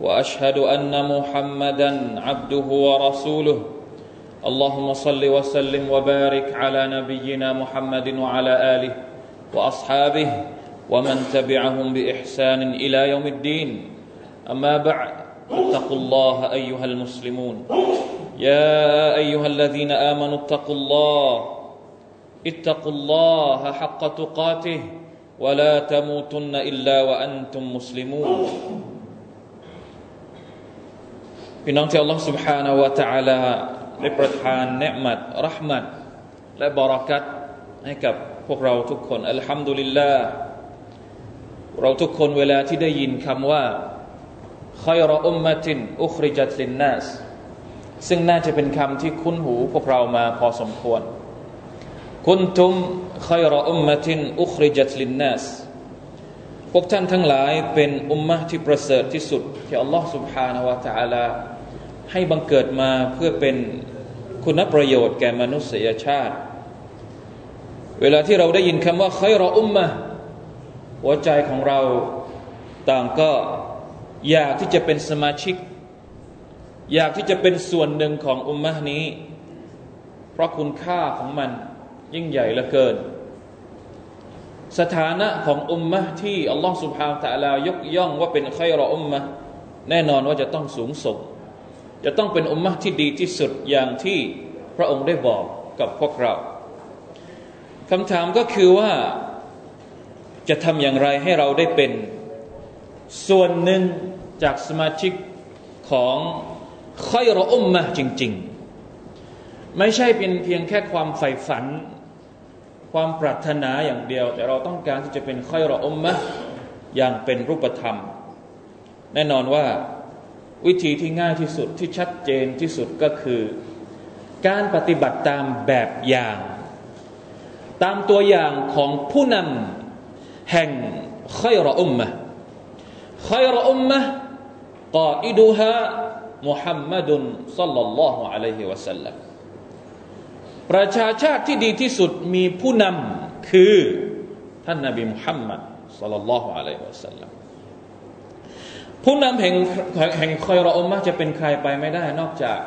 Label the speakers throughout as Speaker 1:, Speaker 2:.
Speaker 1: وأشهد أن محمدا عبده ورسوله. اللهم صل وسلم وبارك على نبينا محمد وعلى آله وأصحابه ومن تبعهم بإحسان إلى يوم الدين. أما بعد اتقوا الله أيها المسلمون. يا أيها الذين آمنوا اتقوا الله. اتقوا الله حق تقاته ولا تموتن إلا وأنتم مسلمون. พี่น้องที่อัลลอฮฺ سبحانه และ تعالى ได้ประทานเนืมัดรหมัดและบารักัตให้กับพวกเราทุกคนอัลฮัมดุลิลลาห์เราทุกคนเวลาที่ได้ยินคำว่าขยรอุมมะตินอุคริจัตลินนัสซึ่งน่าจะเป็นคำที่คุ้นหูพวกเรามาพอสมควร คุณทุมขยรอุมมะตินอุคริจัตลินนัสพวกท่านทั้งหลายเป็นอุมมะที่ประเสริฐที่สุดที่อัลลอฮฺ سبحانه และ تعالى ให้บังเกิดมาเพื่อเป็นคุณประโยชน์แก่มนุษยชาติ เวลาที่เราได้ยินคำว่าคอยรออุมมะหัวใจของเราต่างก็อยากที่จะเป็นสมาชิก อยากที่จะเป็นส่วนหนึ่งของอุมมะนี้ เพราะคุณค่าของมันยิ่งใหญ่เหลือเกิน สถานะของอุมมะที่อัลลอฮฺสุบฮาวตะลายกย่องว่าเป็นคอยรออุมมะแน่นอนว่าจะต้องสูงส่ง จะต้องเป็นอุมมะที่ดีที่สุดอย่างที่พระองค์ได้บอกกับพวกเราคำถามก็คือว่าจะทำอย่างไรให้เราได้เป็นส่วนหนึ่งจากสมาชิกของค่อยรออุมมะจริง ๆ ไม่ใช่เป็นเพียงแค่ความใฝ่ฝัน ความปรารถนาอย่างเดียว แต่เราต้องการที่จะเป็นค่อยรออุมมะอย่างเป็นรูปธรรม แน่นอนว่า วิธีที่ง่ายที่สุดที่ชัดเจนที่สุดก็คือ การปฏิบัติตามแบบอย่าง ตามตัวอย่างของผู้นำแห่งขัยรอุมมะขัยรอุมมะกาอิดูฮะมุฮัมมัดุนสัลลัลลอฮุอะลัยฮิวะสัลลัมประชาชาติที่ดีที่สุดมีผู้นำคือท่านนบีมุฮัมมัดสัลลัลลอฮุอะลัยฮิวะสัลลัม ผู้นำแห่งแห่งคอยรออมมะจะเป็นใครไปไม่ได้ นอกจาก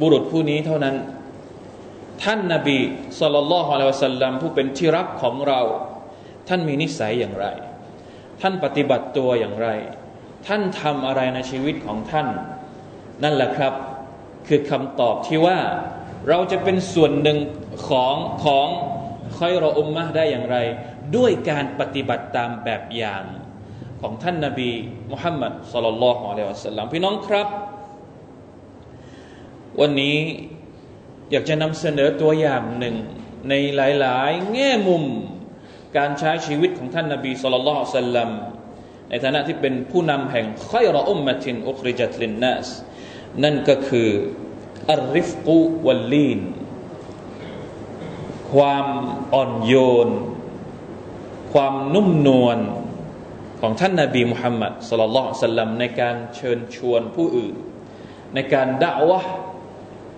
Speaker 1: บุรุษผู้นี้เท่านั้น ท่านนาบีสุลต่านละฮ์อะลัยวะสัลลัมผู้เป็นที่รักของเรา ท่านมีนิสัยอย่างไร ท่านปฏิบัติตัวอย่างไร ท่านทำอะไรในชีวิตของท่าน นั่นแหละครับ คือคำตอบที่ว่าเราจะเป็นส่วนหนึ่งของของคอยรออมมะได้อย่างไร ด้วยการปฏิบัติตามแบบอย่าง ของท่านนาบีมุฮัมมัดสลลัลลอฮุอะลัยฮิวะสัลลัมพี่น้องครับ วันนี้อยากจะนำเสนอตัวอย่างหนึ่งในหลาย ๆ แง่มุมการใช้ชีวิตของท่านนาบีสุลต่านละสัลลัมในฐานะที่เป็นผู้นำแห่งขัยรอุมมะตินอุคริจัตลินนัสนั่นก็คืออัลริฟกุวัลลีน ความอ่อนโยน ความนุ่มนวล ของท่านนาบีมุฮัมมัดสลลัลสัลลัมในการเชิญชวนผู้อื่น ในการด่าวะ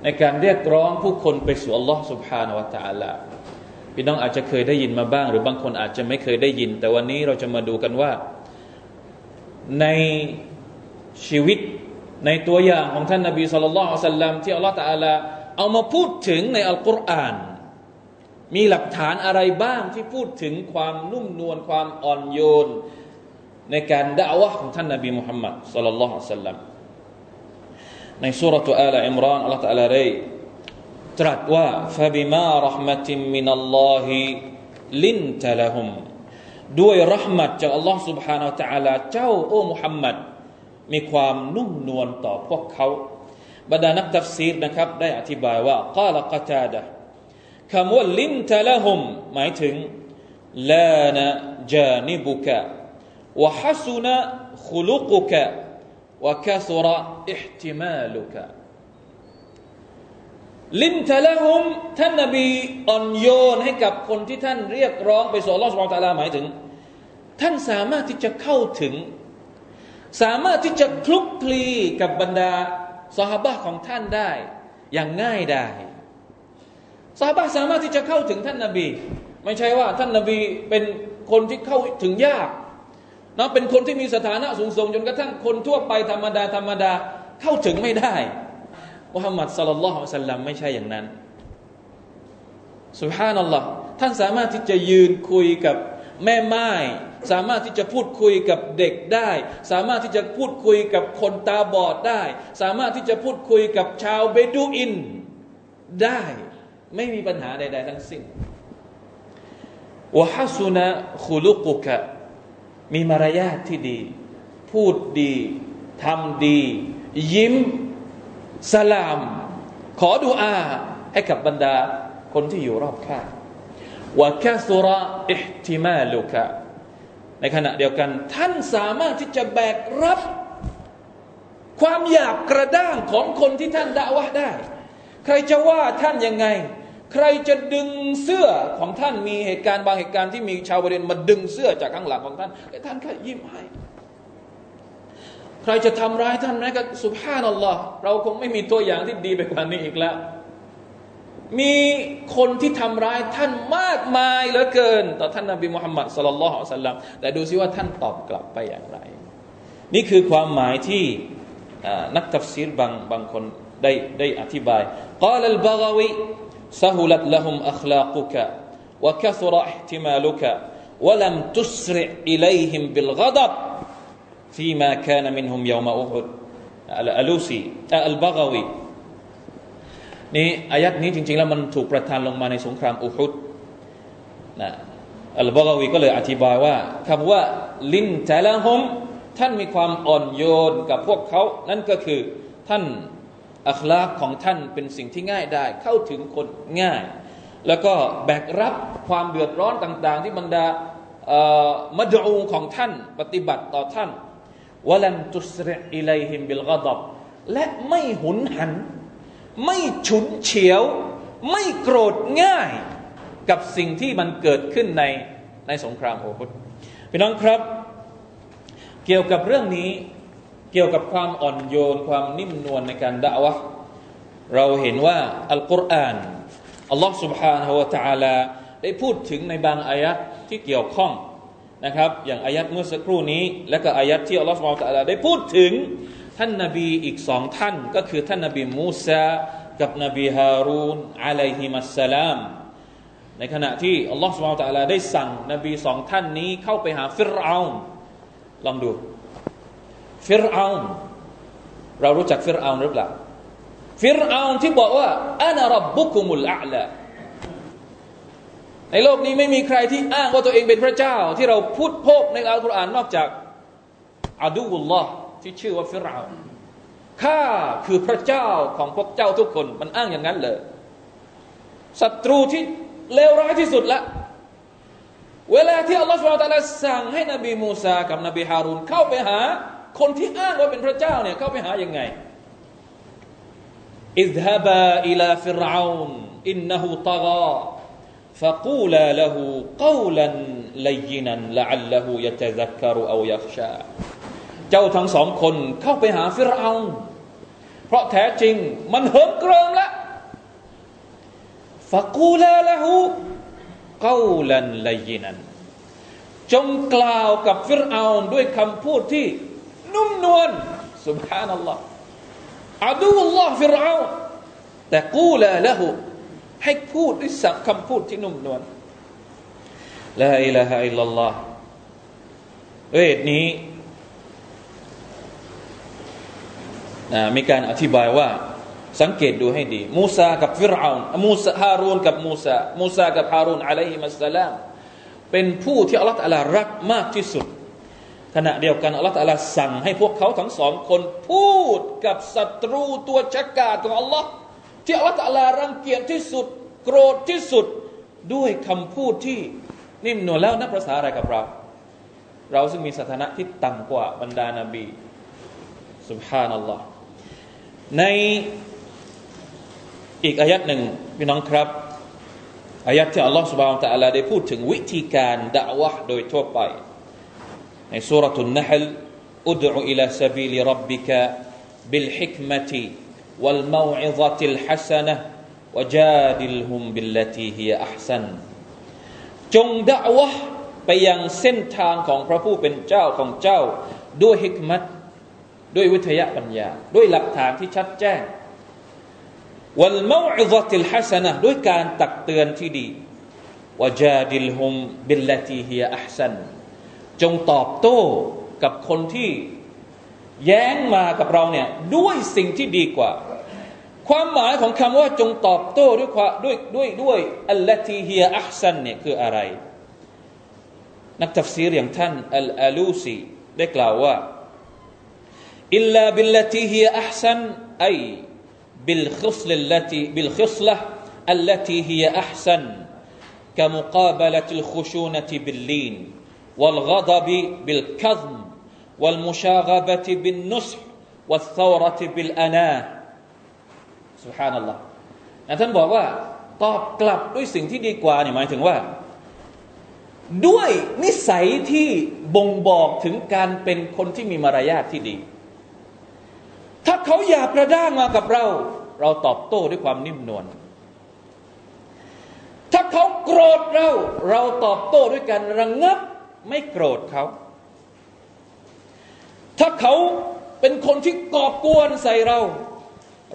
Speaker 1: ในการเรียกร้องผู้คนไปสู่อัลลอฮ์ سبحانه และ تعالى พี่น้องอาจจะเคยได้ยินมาบ้าง หรือบางคนอาจจะไม่เคยได้ยิน แต่วันนี้เราจะมาดูกันว่า ในชีวิตในตัวอย่างของท่านนาบีสุลต่านสัลลัมที่อัลลอฮ์ตะอาลาเอามาพูดถึงในอัลกุรอาน มีหลักฐานอะไรบ้างที่พูดถึงความนุ่มนวลความอ่อนโยน ในการด่าวะของท่านนบีมุฮัมมัดสัลลัลลอฮุอะลัยฮิสัลลัมในสุรทูอาลอิมรานอัลลอฮฺตะอาลาได้ตรัสว่า فبما رحمة من الله لنت لهم ด้วยรหมัดจากอัลลอฮ์ سبحانه และ تعالى เจ้าโอ้มุฮัมมัดมีความนุ่มนวลต่อพวกเขาบรรดานักตัฟซีรนะครับได้อธิบายว่ากาลกตาดะคำว่าลินตะละหุมหมายถึงลานะจานิบุกะ วะฮัสุนะคุลุกุกะวะกะสุระอิฮติมาหลินทะละฮุมท่านนบีอ่อนโยนให้กับคนที่ท่านเรียกร้องไปสู่อัลลอฮฺสุบตาลาหมายถึง ท่านสามารถที่จะเข้าถึง สามารถที่จะคลุกคลีกับบรรดาสหบะของท่านได้ อย่างง่ายได้สหบะสามารถที่จะเข้าถึงท่านนบี ไม่ใช่ว่าท่านนบีเป็นคนที่เข้าถึงยาก นะเป็นคนที่มีสถานะสูงส่งจนกระทั่งคนทั่วไปธรรมดาธรรมดาเข้าถึงไม่ได้มุฮัมมัดสลลัลลอฮุอะสัลลัมไม่ใช่อย่างนั้นสุฮานัลลอฮ์ท่านสามารถที่จะยืนคุยกับแม่ไม้สามารถที่จะพูดคุยกับเด็กได้ สามารถที่จะพูดคุยกับคนตาบอดได้ สามารถที่จะพูดคุยกับชาวเบดูอินได้ ไม่มีปัญหาใด ๆ ทั้งสิ้นวะฮัสุนะคุลุกุกะ มีมารยาทที่ดี พูดดีทำดี ยิ้มสลาม ขอดุอาให้กับบรรดาคนที่อยู่รอบข้างวะแค่สุระอิห์ติมาลุกะในขณะเดียวกัน ท่านสามารถที่จะแบกรับ ความอยากกระด้างของคนที่ท่านด่าวะได้ ใครจะว่าท่านยังไง ใครจะดึงเสื้อของท่านมีเหตุการณ์บางเหตุการณ์ที่มีชาวบริเวณมาดึงเสื้อจากข้างหลังของท่านท่านก็ยิ้มให้ ใครจะทำร้ายท่านนะก็สุภาพนัลลอฮ์เราคงไม่มีตัวอย่างที่ดีไปกว่านี้อีกแล้ว มีคนที่ทำร้ายท่านมากมายเหลือเกิน ต่อท่านนบีมุฮัมมัดสลลัลลอฮุอะสัลลัมแต่ดูซิว่าท่านตอบกลับไปอย่างไร นี่คือความหมายที่นักตัฟซีรบางบางคนได้ได้อธิบายกล่าวลบากวี سهلت لهم أخلاقك وكثر احتمالك ولم تسرع إليهم بالغضب فيما كان منهم يوم أحد الألوسي البغوي นี่อายัดนี้จริงๆแล้วมันถูกประทานลงมาในสงครามอุฮุดนะอัลบากวีก็เลยอธิบายว่าคำว่าลินแต่ละหมท่านมีความอ่อนโยนกับพวกเขา นั่นก็คือท่าน อัคลากของท่านเป็นสิ่งที่ง่ายได้ เข้าถึงคนง่าย แล้วก็แบกรับความเดือดร้อนต่าง ๆ ที่บรรดามัดูของท่านปฏิบัติต่อท่านวลันตุสรอิไลฮิมบิลกดบและไม่หุนหัน ไม่ฉุนเฉียว ไม่โกรธง่ายกับสิ่งที่มันเกิดขึ้นในในสงครามโอฮุดพี่น้องครับ เกี่ยวกับเรื่องนี้ เกี่ยวกับความอ่อนโยนความนิ่มนวลในการด่าวะเราเห็นว่าอัลกุรอานอัลลอฮ์ سبحانه และ تعالى ได้พูดถึงในบางอายะที่เกี่ยวข้องนะครับอย่างอายัดเมื่อสักครู่นี้ และก็อายัดที่อัลลอฮฺสุบไบร์ตะลาได้พูดถึงท่านนาบีอีกสองท่าน ก็คือท่านนาบีมูซากับนบีฮารูนอะลัยฮิมัสสลามในขณะที่อัลลอฮฺสุบไบร์ตะลาได้สั่งนบีสองท่านนี้เข้าไปหาฟิรเอาลองดู ฟิรเอาเรารู้จักฟิรเอาหรือเปล่า ฟิรเอาที่บอกว่าอานารับบุคุมุลอาลาในโลกนี้ไม่มีใครที่อ้างว่าตัวเองเป็นพระเจ้า ที่เราพูดพบในอัลกุรอานนอกจากอาดูบุลลอฮ์ที่ชื่อว่าฟิรเอาน์ ข้าคือพระเจ้าของพวกเจ้าทุกคนมันอ้างอย่างนั้นเลยศัตรูที่เลวร้ายที่สุดละเวลาที่อัลลอฮฺ سبحانه وتعالىสั่งให้นบีมูซากับนบีฮารุนเข้าไปหา คนที่อ้างว่าเป็นพระเจ้าเนี่ยเข้าไปหายังไงاذهبا إلى فرعون إنه طغى فقولا له قولاลยนันละอัลละหูยะตะซักกรุอายักชาเจ้าทั้งสองคนเข้าไปหาฟิรอาวนเพราะแท้จริงมันเหิมเกริมและฟะกูลาละหูกาลันลยนันจงกล่าวกับฟิรอาวนด้วยคำพูดที่ นุ่มนวลสุบฮานัลลอฮ์อาดูอัลลอฮ์ฟิรเอาแต่กูลาละหูให้พูดด้วยสักคำพูดที่นุ่มนวลลาอิลาฮะอิลลัลลอฮ์เวทนี้มีการอธิบายว่าสังเกตดูให้ดี มูซากับฟิรเอามูซาฮารูนกับมูซา มูซากับฮารูนอะลัยฮิมัสสลาม เป็นผู้ที่อัลลอฮฺรักมากที่สุด ขณะเดียวกันอัลลอฮฺตาลาสั่งให้พวกเขาทั้งสองคนพูดกับศัตรูตัวชักกาของอัลลอฮ์ที่อัลลอฮฺตาลารังเกียจที่สุด โกรธที่สุดด้วยคำพูดที่นิ่มนวลแล้วนับภาษาอะไรกับเรา เราซึ่งมีสถานะที่ต่ำกว่าบรรดานาบีสุบฮานัลลอฮ์ในอีกอายัดหนึ่งพี่น้องครับอายัดที่อัลลอฮฺสุบฮานะตะลาได้พูดถึงวิธีการด่าวะโดยทั่วไป ในสุรทุนนหลอุดอุอิลาสบิลิรับบิกะบิลฮิกมะติวัลมาวอิซะติลฮัสนะวะจาดิลฮุมบิลลตีฮิยาอัพซันจงด่าวะไปยังเส้นทางของพระผู้เป็นเจ้าของเจ้า ด้วย حكمة ด้วยวิทยาปัญญา ด้วยหลักฐานที่ชัดแจ้งوالموعظة الحسنة ด้วยการตักเตือนที่ดีوجادلهم بالتي هي أحسن จงตอบโต้กับคนที่แย้งมากับเราเนี่ยด้วยสิ่งที่ดีกว่า ความหมายของคำว่าจงตอบโต้ด้วยความด้วยด้วยด้วยอัลลตีฮียอัพซันเนี่ยคืออะไร นักตัฟซีรอย่างท่านอัลอาลูซีได้กล่าวว่าอิลลาบิลลตีฮียอัพซันไอ بالخصل التي بالخصلة التي هي أحسن كمقابلة الخشونة باللين والغضب بالكظم والمشاغبة بالنصح والثورة بالأناه سبحان الله นะท่านบอกว่าตอบกลับด้วยสิ่งที่ดีกว่าเนี่ยหมายถึงว่า ด้วยนิสัยที่บ่งบอกถึงการเป็นคนที่มีมารยาทที่ดีถ้าเขาอยากกระด้างมากับเรา เราตอบโต้ด้วยความนิ่มนวล ถ้าเขาโกรธเรา เราตอบโต้ด้วยการระงงับ ไม่โกรธเขา ถ้าเขาเป็นคนที่ก่อกวนใส่เรา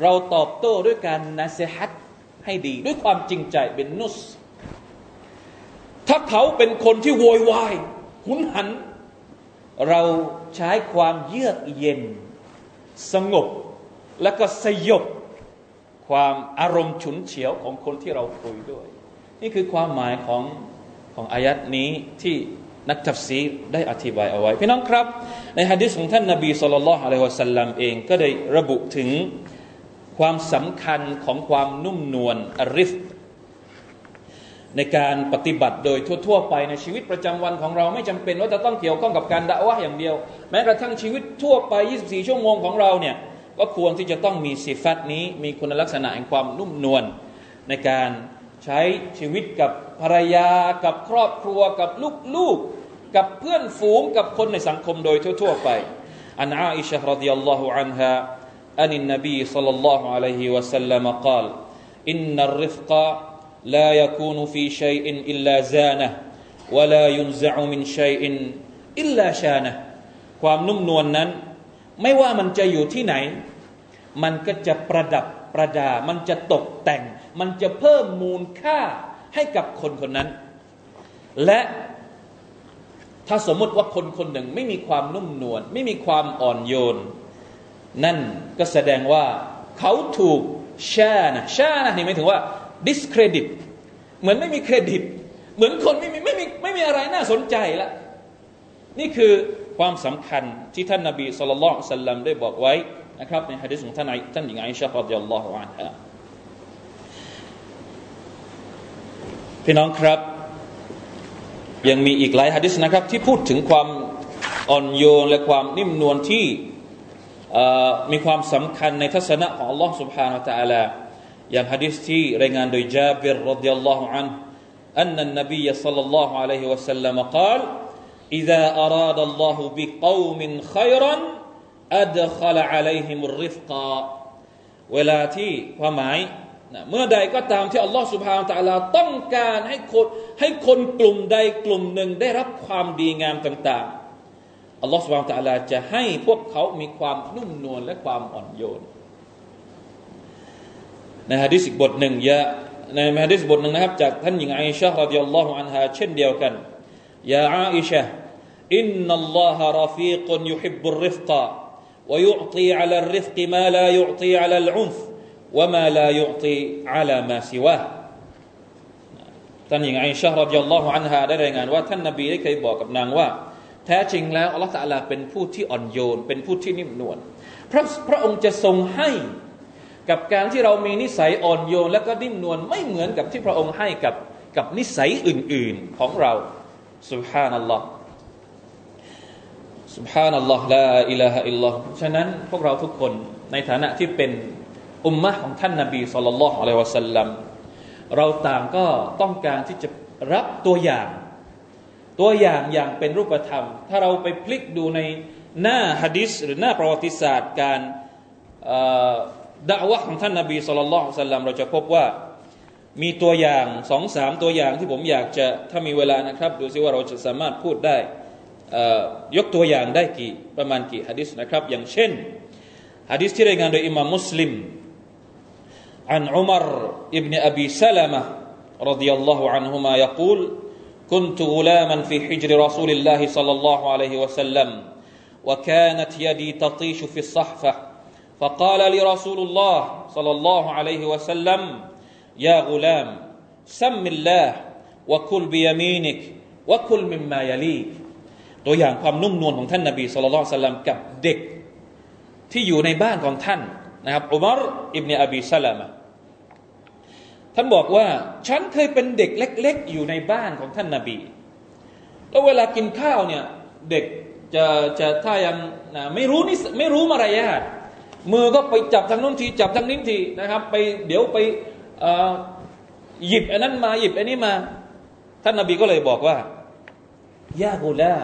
Speaker 1: เราตอบโต้ด้วยการนัสฮัตให้ดี ด้วยความจริงใจเป็นนุส ถ้าเขาเป็นคนที่โวยวายหุนหัน เราใช้ความเยือกเย็น สงบ และก็สยบความอารมณ์ฉุนเฉียวของคนที่เราคุยด้วย นี่คือความหมายของของอายัดนี้ที่ นักทัฟซีได้อธิบายเอาไว้ พี่น้องครับ ในฮะดิษของท่านนาบีสุลต่านอะลัยฮิวะสัลลัมเองก็ได้ระบุถึงความสำคัญของความนุ่มนวลอริฟในการปฏิบัติโดยทั่ว ๆ ไปในชีวิตประจำวันของเราไม่จำเป็นว่าจะต้องเกี่ยวข้องกับการด่าวะอย่างเดียว แม้กระทั่งชีวิตทั่วไป 24 ชั่วโมงของเราเนี่ยก็ควรที่จะต้องมีสิฟัตนี้ มีคุณลักษณะแห่งความนุ่มนวลในการ ใช้ชีวิตกับภรรยากับครอบครัวกับลูกๆ กับเพื่อนฝูงกับคนในสังคมโดยทั่ว ๆ ไปอันอาอิชะรดิยัลลอฮุอันฮะอันนบีสัลลัลลอฮุอะลัยฮิวะสัลลัมกล่าวอินนัรริฟกะ لا يكون في شيء إلا زانه ولا ينزع من شيء إلا شانه ความนุ่มนวลนนั้น ไม่ว่ามันจะอยู่ที่ไหน มันก็จะประดับประดา มันจะตกแต่ง มันจะเพิ่มมูลค่าให้กับคนคนนั้น และถ้าสมมติว่าคนคนหนึ่งไม่มีความนุ่มนวลไม่มีความอ่อนโยน นั่นก็แสดงว่าเขาถูกแช่นะแช่นะนี่หมายถึงว่า discredit เหมือนไม่มีเครดิต เหมือนคนไม่มีไม่มีไม่มีอะไรน่าสนใจละนี่คือความสำคัญที่ท่านนาบีสุลต่านสัลลัมได้บอกไว้นะครับในฮะดิษของท่านท่านหญิงไอชะรดิยัลลอฮุอันฮะ พี่น้องครับ ยังมีอีกหลายฮะดิษนะครับ ที่พูดถึงความอ่อนโยนและความนิ่มนวลที่มีความสำคัญในทัศนะของ Allah سبحانه และ تعالى อย่างฮะดิษที่รายงานโดยจาบิรรดิยัลลอฮุอัน أن النبي صلى الله عليه وسلم قال إذا أراد الله بقوم خيرا أدخل عليهم الرفق เวลาที่ความหมาย เมื่อใดก็ตามที่อัลลอฮฺสุบฮานตะลาต้องการให้คนให้คนกลุ่มใดกลุ่มหนึ่งได้รับความดีงามต่างๆอัลลอฮฺสุบฮานตะลาจะให้พวกเขามีความนุ่มนวลและความอ่อนโยนในฮะดิษอีกบทหนึ่งยะในฮะดิษบทหนึ่งนะครับจากท่านหญิงไอชะรดิยัลลอฮุอันฮาเช่นเดียวกันยาอาอิชะอินนัลลอฮะรฟีกยุฮิบบุริฟกะ ويعطي على الرفق ما لا يعطي على العنف وما لا يعطي على ما سواه ท่านหญิงไอชะรดิยัลลอฮุอันฮาได้รายงานว่าท่านนบีได้เคยบอกกับนางว่า แท้จริงแล้วอัลลอฮฺตะลาเป็นผู้ที่อ่อนโยน เป็นผู้ที่นิ่มนวลพระพระองค์จะทรงให้กับการที่เรามีนิสัยอ่อนโยนและก็นิ่มนวลไม่เหมือนกับที่พระองค์ให้กับกับนิสัยอื่น ๆของเราสุฮานัลลอฮ์ สุบฮานัลลอฮ์ลาอิลาฮะอิลลอฮ์ฉะนั้นพวกเราทุกคนในฐานะที่เป็น อุมมะของท่านนาบีสุลต่านละอะลัยวะสัลลัมเราต่างก็ต้องการที่จะรับตัวอย่าง ตัวอย่างอย่างเป็นรูปธรรม ถ้าเราไปพลิกดูในหน้าฮะดิษหรือหน้าประวัติศาสตร์การด่าวะของท่านนาบีสุลต่านละสัลลัมเราจะพบว่ามีตัวอย่างสองสามตัวอย่างที่ผมอยากจะถ้ามีเวลานะครับ ดูซิว่าเราจะสามารถพูดได้ยกตัวอย่างได้กี่ประมาณกี่ฮะดิษนะครับ อย่างเช่นฮะดิษที่รายงานโดยอิมามมุสลิม عن عمر ابن أبي سلمة رضي الله عنهما يقول كنت غلاما في حجر رسول الله صلى الله عليه وسلم وكانت يدي تطيش في الصحفة فقال لي رسول الله صلى الله عليه وسلم يا غلام سم الله وكل بيمينك وكل مما يليك ตัวอย่างความนุ่มนวลของท่านนาบีสุลต่านสัลลัมกับเด็กที่อยู่ในบ้านของท่าน นะครับอุมารอิบเนอบีซาลามะท่านบอกว่า ฉันเคยเป็นเด็กเล็ก ๆ อยู่ในบ้านของท่านนาบี แล้วเวลากินข้าวเนี่ยเด็กจะจะถ้ายังนะไม่รู้นี่ไม่รู้มารยาทมือก็ไปจับทางนู้นทีจับทางนี้ทีนะครับ ไปเดี๋ยวไปหยิบอันนั้นมาหยิบอันนี้มา ท่านนบีก็เลยบอกว่า ยากูลา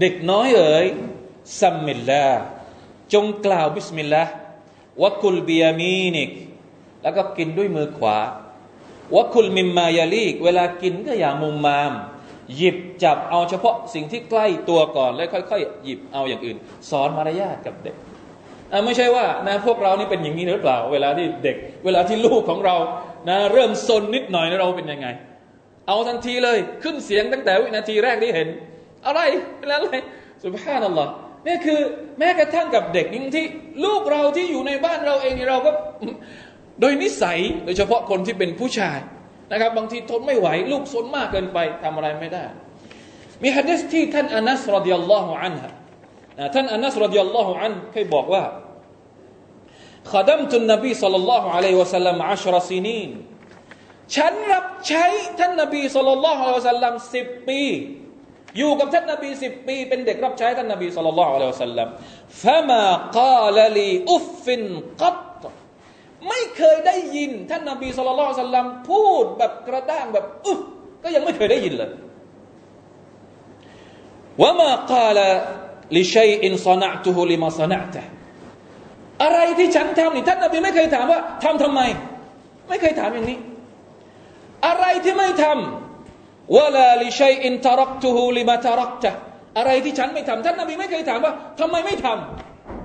Speaker 1: เด็กน้อยเอ๋ยسم الله จงกล่าวบิสมิลลาห์ وكل بيمينك แล้วก็กินด้วยมือขวาوكل مما يليك เวลากินก็อย่ามุมมาม หยิบจับเอาเฉพาะสิ่งที่ใกล้ตัวก่อนแล้วค่อยๆ หยิบเอาอย่างอื่น สอนมารยาทกับเด็กไม่ใช่ว่านะพวกเรานี่เป็นอย่างนี้หรือเปล่า เวลาที่เด็ก เวลาที่ลูกของเรานะเริ่มซนนิดหน่อยเราเป็นยังไง เอาทันทีเลยขึ้นเสียงตั้งแต่วินาทีแรกที่เห็น อะไรเป็นอะไรสุภาพนัลลอฮ์ นี่คือแม้กระทั่งกับเด็กยิ่งที่ลูกเราที่อยู่ในบ้านเราเองเราก็โดยนิสัยโดยเฉพาะคนที่เป็นผู้ชายนะครับ บางทีทนไม่ไหว ลูกสนมากเกินไปทำอะไรไม่ได้ มีฮะดิษที่ท่านอานัสรดิยัลลอฮุอันฮะท่านอานัสรดิยัลลอฮุอันเคยบอกว่า خدمت النبي صلى الله عليه وسلم عشر سنين ฉันรับใช้ท่านนบีสุลต่านละฮ์อัลลอฮ์สัลลัมสิบปี อยู่กับท่านนบีสิบปี เป็นเด็กรับใช้ท่านนบีสุลต่านละอัลอฮฺสลลัมฟะมากาลลีอุฟฟินกัตไม่เคยได้ยิน ท่านนบีสุลต่านละอัลลัมพูดแบบกระด้างแบบอุฟก็ยังไม่เคยได้ยินเลยวะมากาลลิชัยอินซนะตุฮุลิมาซนะตะอะไรที่ฉันทำนี่ท่านนบีไม่เคยถามว่าทำทำไม ไม่เคยถามอย่างนี้ อะไรที่ไม่ทำ วลาลิชัยอินทารักตุฮูลิมาทารักจะอะไรที่ฉันไม่ทำท่านนบีไม่เคยถามว่าทำไมไม่ท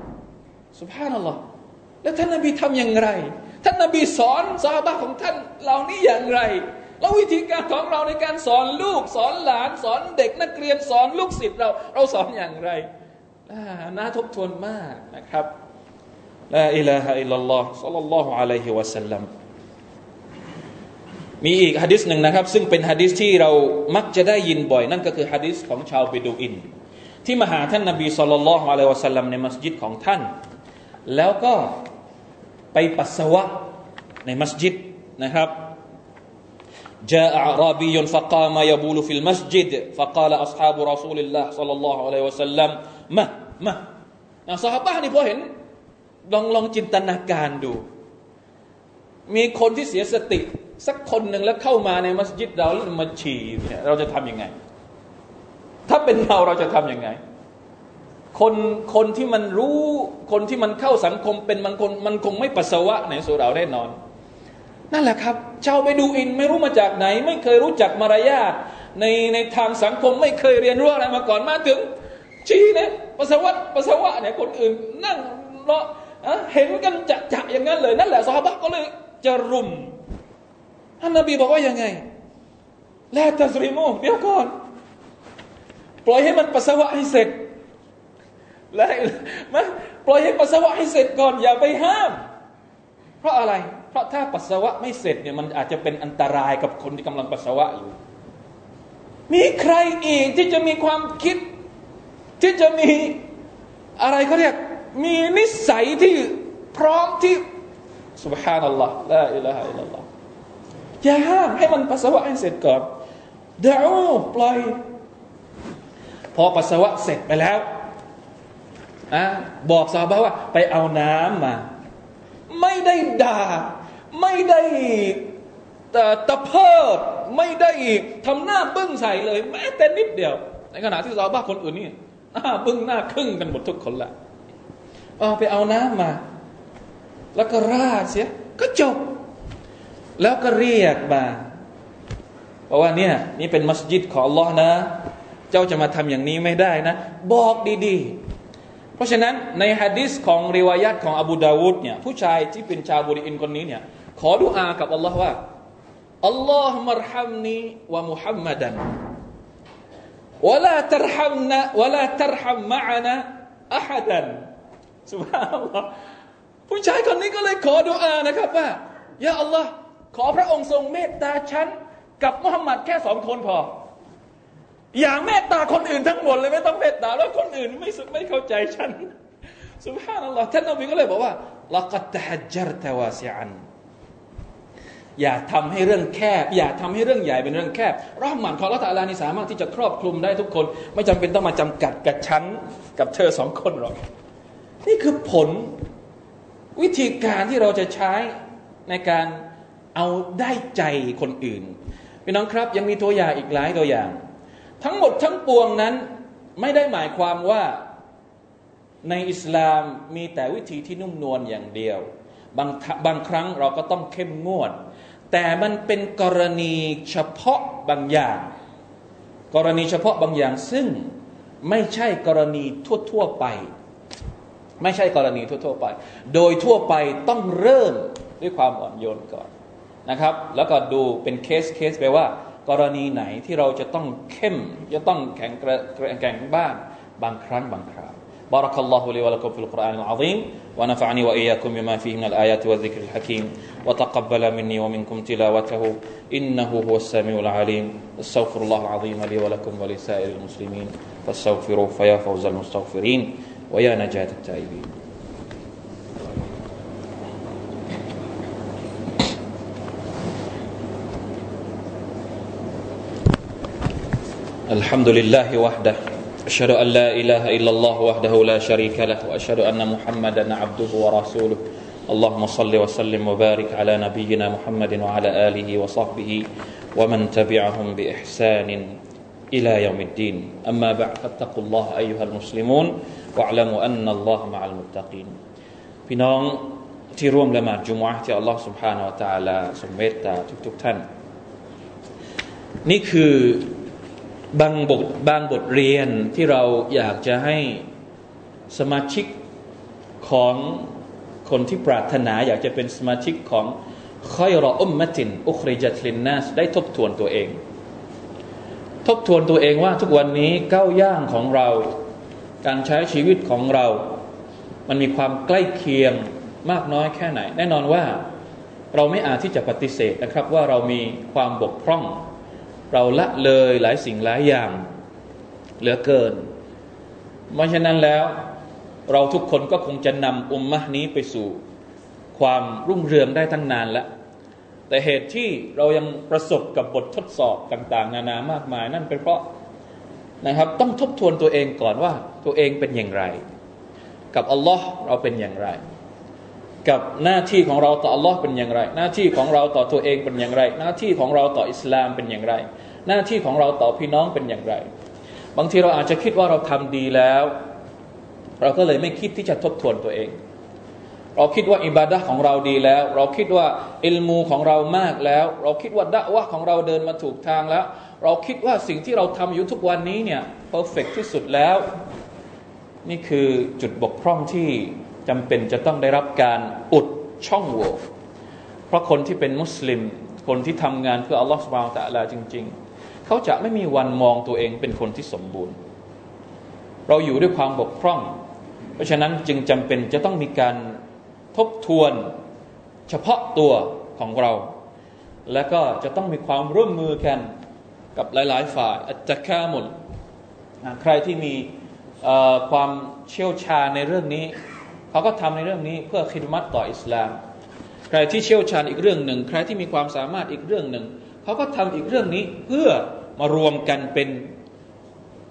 Speaker 1: ำสุภาพนัลลอฮ์แล้วท่านนบีทำอย่างไร ท่านนบีสอนซาบะของท่านเหล่านี้อย่างไร แล้ววิธีการของเราในการสอนลูก สอนหลาน สอนเด็กนักเรียนสอนลูกศิษย์เรา เราสอนอย่างไรน่าทบทวนมากนะครับลาอิลาฮะอิลลัลลอฮ์สัลลัลลอฮุอะลัยฮิวะสัลลัม มีอีกฮะดิษหนึ่งนะครับ ซึ่งเป็นฮะดิษที่เรามักจะได้ยินบ่อย นั่นก็คือฮะดิษของชาวเบดูอิน ที่มาหาท่านนบีสุลต่านละฮ์อะลัยวะสัลลัมในมัสยิดของท่าน แล้วก็ไปปัสสาวะในมัสยิดนะครับ جاء أعرابي فقام يبول في المسجد فقال أصحاب رسول الله صلى الله عليه وسلم ما ما นะสหบ้านนี่พอเห็นลองลองจินตนาการดู มีคนที่เสียสติ สักคนหนึ่งแล้วเข้ามาในมัสยิดเราแล้วมาฉี่เนี่ยเราจะทำยังไง ถ้าเป็นเราเราจะทำยังไง คนคนที่มันรู้คนที่มันเข้าสังคมเป็นมันคนมันคงไม่ปัสสาวะในสุเราแน่นอน นั่นแหละครับ ชาวไปดูอินไม่รู้มาจากไหน ไม่เคยรู้จักมารยาทในในทางสังคมไม่เคยเรียนรู้อะไรมาก่อนมาถึงชี้เนี่ยปัสสาวะปัสสาวะเนี่ยคนอื่นนั่งรอเห็นกันจะจะอย่างนั้นเลย นั่นแหละซาบะก็เลยจะรุม ท่านนบีบอกว่ายังไงแล้วตัสริมูเดี๋ยวก่อน ปล่อยให้มันปัสสาวะให้เสร็จและมาปล่อยให้ปัสสาวะให้เสร็จก่อนอย่าไปห้าม เพราะอะไร เพราะถ้าปัสสาวะไม่เสร็จเนี่ยมันอาจจะเป็นอันตรายกับคนที่กำลังปัสสาวะอยู่ มีใครอีกที่จะมีความคิด ที่จะมีอะไรเขาเรียก มีนิสัยที่พร้อมที่สุบฮานัลลอฮ์ละอิละฮะอิลลัลลอฮ อย่าห้ามให้มันปัสสาวะให้เสร็จก่อนเดี๋ยวปล่อย พอปัสสาวะเสร็จไปแล้วอะบอกซาบะว่าไปเอาน้ำมา ไม่ได้ด่า ไม่ได้ตะเพิดไม่ได้ทำหน้าบึ้งใส่เลย แม้แต่นิดเดียว ในขณะที่ซาบะคนอื่นนี่หน้าบึ้งหน้าครึ่งกันหมดทุกคนละเอาไปเอาน้ำมา แล้วก็ราดเสียก็จบ แล้วก็เรียกมาเพราะว่าเนี่ยนี่เป็นมัสยิดของอัลลอฮ์นะ เจ้าจะมาทำอย่างนี้ไม่ได้นะ บอกดีๆ เพราะฉะนั้นในฮะดิษของริวายัตของอบูดาวูดเนี่ยผู้ชายที่เป็นชาวบุรีอินคนนี้เนี่ยขอดุอากับอัลลอฮ์ว่าอัลลอฮ์มารฮัมนีวะมุฮัมมัดันวะลาตรฮัมนะวะลาตรฮัมมะอานะอะฮัดันสุบฮานัลลอฮ์ผู้ชายคนนี้ก็เลยขอดุอานะครับว่ายาอัลลอฮ์ ขอพระองค์ทรงเมตตาฉันกับมุฮัมมัดแค่สองคนพอ อย่าเมตตาคนอื่นทั้งหมดเลยไม่ต้องเมตตาแล้วคนอื่นไม่สุไม่เข้าใจฉันสุบฮานัลลอฮ์ท่านนบีก็เลยบอกว่าละกัตฮัจรตวาซิอันอย่าทำให้เรื่องแคบ อย่าทำให้เรื่องใหญ่เป็นเรื่องแคบรอหมันของละตาลานี่สามารถที่จะครอบคลุมได้ทุกคน ไม่จำเป็นต้องมาจำกัดกับฉันกับเธอสองคนหรอก นี่คือผลวิธีการที่เราจะใช้ในการ เอาได้ใจคนอื่นพี่น้องครับยังมีตัวอย่างอีกหลายตัวอย่าง ทั้งหมดทั้งปวงนั้นไม่ได้หมายความว่าในอิสลามมีแต่วิธีที่นุ่มนวลอย่างเดียว บางบางครั้งเราก็ต้องเข้มงวด แต่มันเป็นกรณีเฉพาะบางอย่าง กรณีเฉพาะบางอย่างซึ่งไม่ใช่กรณีทั่วๆไป ไม่ใช่กรณีทั่วๆไป โดยทั่วไปต้องเริ่มด้วยความอ่อนโยนก่อน นะครับแล้วก็ดูเป็นเคสเคสไปว่า กรณีไหนที่เราจะต้องเข้มจะต้องแข็งแกร่งบ้างบางครั้งบางคราว بارك الله لي ولكم في القرآن العظيم ونفعني وإياكم بما فيه من الآيات والذكر الحكيم وتقبل مني ومنكم تلاوته إنه هو السميع العليم استغفر الله العظيم لي ولكم ولسائر المسلمين فاستغفروه فيا فوز المستغفرين ويا نجاة التائبين الحمد لله وحده أشهد أن لا إله إلا الله وحده لا شريك له وأشهد أن محمدا عبده ورسوله اللهم صل وسلم وبارك على نبينا محمد وعلى آله وصحبه ومن تبعهم بإحسان إلى يوم الدين أما بعد فاتقوا الله أيها المسلمون واعلموا أن الله مع المتقين في نوم تيروم لما جمعة الله سبحانه และ تعالى ทรงเมตตาทุกๆท่าน นี่คือ บางบทบางบทเรียนที่เราอยากจะให้สมาชิกของคนที่ปรารถนาอยากจะเป็นสมาชิกของคอยรออุมมะติน อุคริจัตลินนัสได้ทบทวนตัวเอง ทบทวนตัวเองว่าทุกวันนี้ก้าวย่างของเรา การใช้ชีวิตของเรา มันมีความใกล้เคียงมากน้อยแค่ไหน แน่นอนว่าเราไม่อาจที่จะปฏิเสธนะครับว่าเรามีความบกพร่อง เราละเลยหลายสิ่งหลายอย่างเหลือเกิน เพราะฉะนั้นแล้วเราทุกคนก็คงจะนำอุมมะนี้ไปสู่ความรุ่งเรืองได้ตั้งนานแล้ว แต่เหตุที่เรายังประสบกับบททดสอบต่าง ๆ นานามากมาย นั่นเป็นเพราะนะครับ ต้องทบทวนตัวเองก่อนว่าตัวเองเป็นอย่างไร กับอัลลอฮ์เราเป็นอย่างไร กับหน้าที่ของเราต่ออัลลอฮ์เป็นอย่างไร หน้าที่ของเราต่อตัวเองเป็นอย่างไร หน้าที่ของเราต่ออิสลามเป็นอย่างไร หน้าที่ของเราต่อพี่น้องเป็นอย่างไร บางทีเราอาจจะคิดว่าเราทำดีแล้ว เราก็เลยไม่คิดที่จะทบทวนตัวเอง เราคิดว่าอิบาดะของเราดีแล้ว เราคิดว่าอิลมูของเรามากแล้ว เราคิดว่าดะวะของเราเดินมาถูกทางแล้ว เราคิดว่าสิ่งที่เราทำอยู่ทุกวันนี้เนี่ยเพอร์เฟกที่สุดแล้ว นี่คือจุดบกพร่องที่จำเป็นจะต้องได้รับการอุดช่องโหว่เพราะคนที่เป็นมุสลิม คนที่ทำงานเพื่ออัลลอฮฺสุบานตะลาจริง ๆ เขาจะไม่มีวันมองตัวเองเป็นคนที่สมบูรณ์ เราอยู่ด้วยความบกพร่อง เพราะฉะนั้นจึงจำเป็นจะต้องมีการทบทวนเฉพาะตัวของเรา และก็จะต้องมีความร่วมมือกันกับหลาย ๆ ฝ่ายอัจจะฆ่าหมดใครที่มีความเชี่ยวชาญในเรื่องนี้เขาก็ทำในเรื่องนี้เพื่อคิดมัดต่ออิสลาม ใครที่เชี่ยวชาญอีกเรื่องหนึ่ง ใครที่มีความสามารถอีกเรื่องหนึ่ง เขาก็ทำอีกเรื่องนี้เพื่อมารวมกันเป็น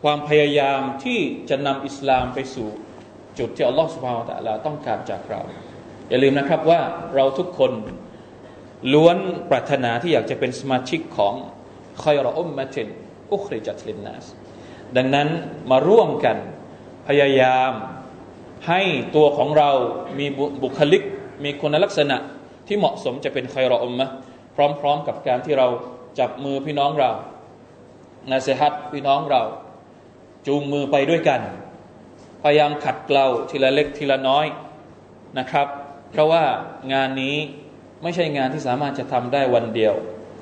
Speaker 1: ความพยายามที่จะนำอิสลามไปสู่จุดที่อัลลอฮฺสุบฮานตะลาต้องการจากเรา อย่าลืมนะครับว่าเราทุกคนล้วนปรารถนาที่อยากจะเป็นสมาชิกของคอยรออุมมะตินอุคริจัตลินนัสดังนั้นมาร่วมกันพยายามให้ตัวของเรามีบุคลิก มีคุณลักษณะที่เหมาะสมจะเป็นคอยรออุมมะ พร้อม ๆ กับการที่เราจับมือพี่น้องเรานาเซฮัตพี่น้องเรา จูงมือไปด้วยกัน พยายามขัดเกลาทีละเล็กทีละน้อยนะครับ เพราะว่างานนี้ไม่ใช่งานที่สามารถจะทำได้วันเดียว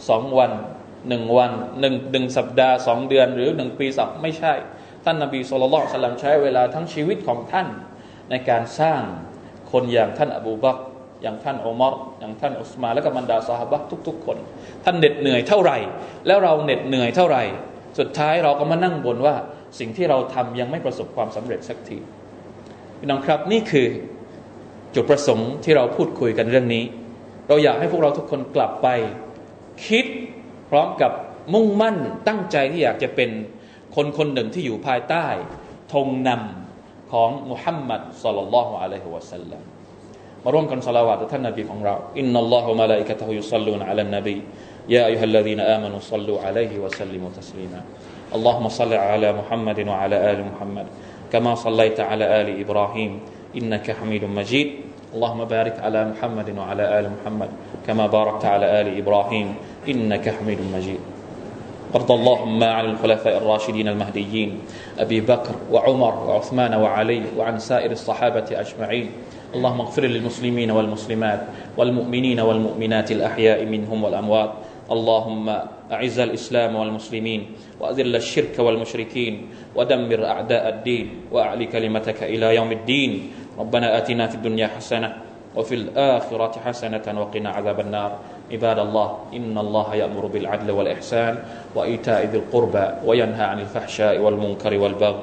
Speaker 1: สองวันหนึ่งวันหนึ่งหนึ่งสัปดาห์สองเดือน หรือหนึ่งปีสับไม่ใช่ ท่านนบีสุลต่านสลัมใช้เวลาทั้งชีวิตของท่าน ในการสร้างคนอย่างท่านอบูบัก อย่างท่านอุมารอย่างท่านอุสมาและก็บรรดาสหบะทุก ๆ คน ท่านเหน็ดเหนื่อยเท่าไหร่ แล้วเราเหน็ดเหนื่อยเท่าไหร่ สุดท้ายเราก็มานั่งบนว่าสิ่งที่เราทำยังไม่ประสบความสำเร็จสักทีพี่น้องครับนี่คือจุดประสงค์ที่เราพูดคุยกันเรื่องนี้ เราอยากให้พวกเราทุกคนกลับไป คิดพร้อมกับมุ่งมั่นตั้งใจที่อยากจะเป็นคนคนหนึ่งที่อยู่ภายใต้ธงนำของมุฮัมมัด صلى الله عليه وسلم มาร่วมกันสลาวาตท่านนบีของเราอินนัลลอฮุมะลาอิกะตะฮุยุศ็อลลูนอะลันนบียาอัยฮัลลซีนอามานุศ็อลลูอะลัยฮิวะสัลลิมุตัสลีมา اللهم صل على محمد وعلى آل محمد كما صليت على آل إبراهيم إنك حميد مجيد اللهم بارك على محمد وعلى آل محمد كما باركت على آل إبراهيم إنك حميد مجيد وارض اللهم عن الخلفاء الراشدين المهديين أبي بكر وعمر وعثمان وعلي وعن سائر الصحابة أجمعين اللهم اغفر للمسلمين والمسلمات والمؤمنين والمؤمنات الأحياء منهم والأموات. اللهم أعز الإسلام والمسلمين وأذل الشرك والمشركين ودمر أعداء الدين وأعلي كلمتك إلى يوم الدين. ربنا آتنا في الدنيا حسنة وفي الآخرة حسنة وقنا عذاب النار. عباد الله إن الله يأمر بالعدل والإحسان وإيتاء ذي القربى وينهى عن الفحشاء والمنكر والبغي.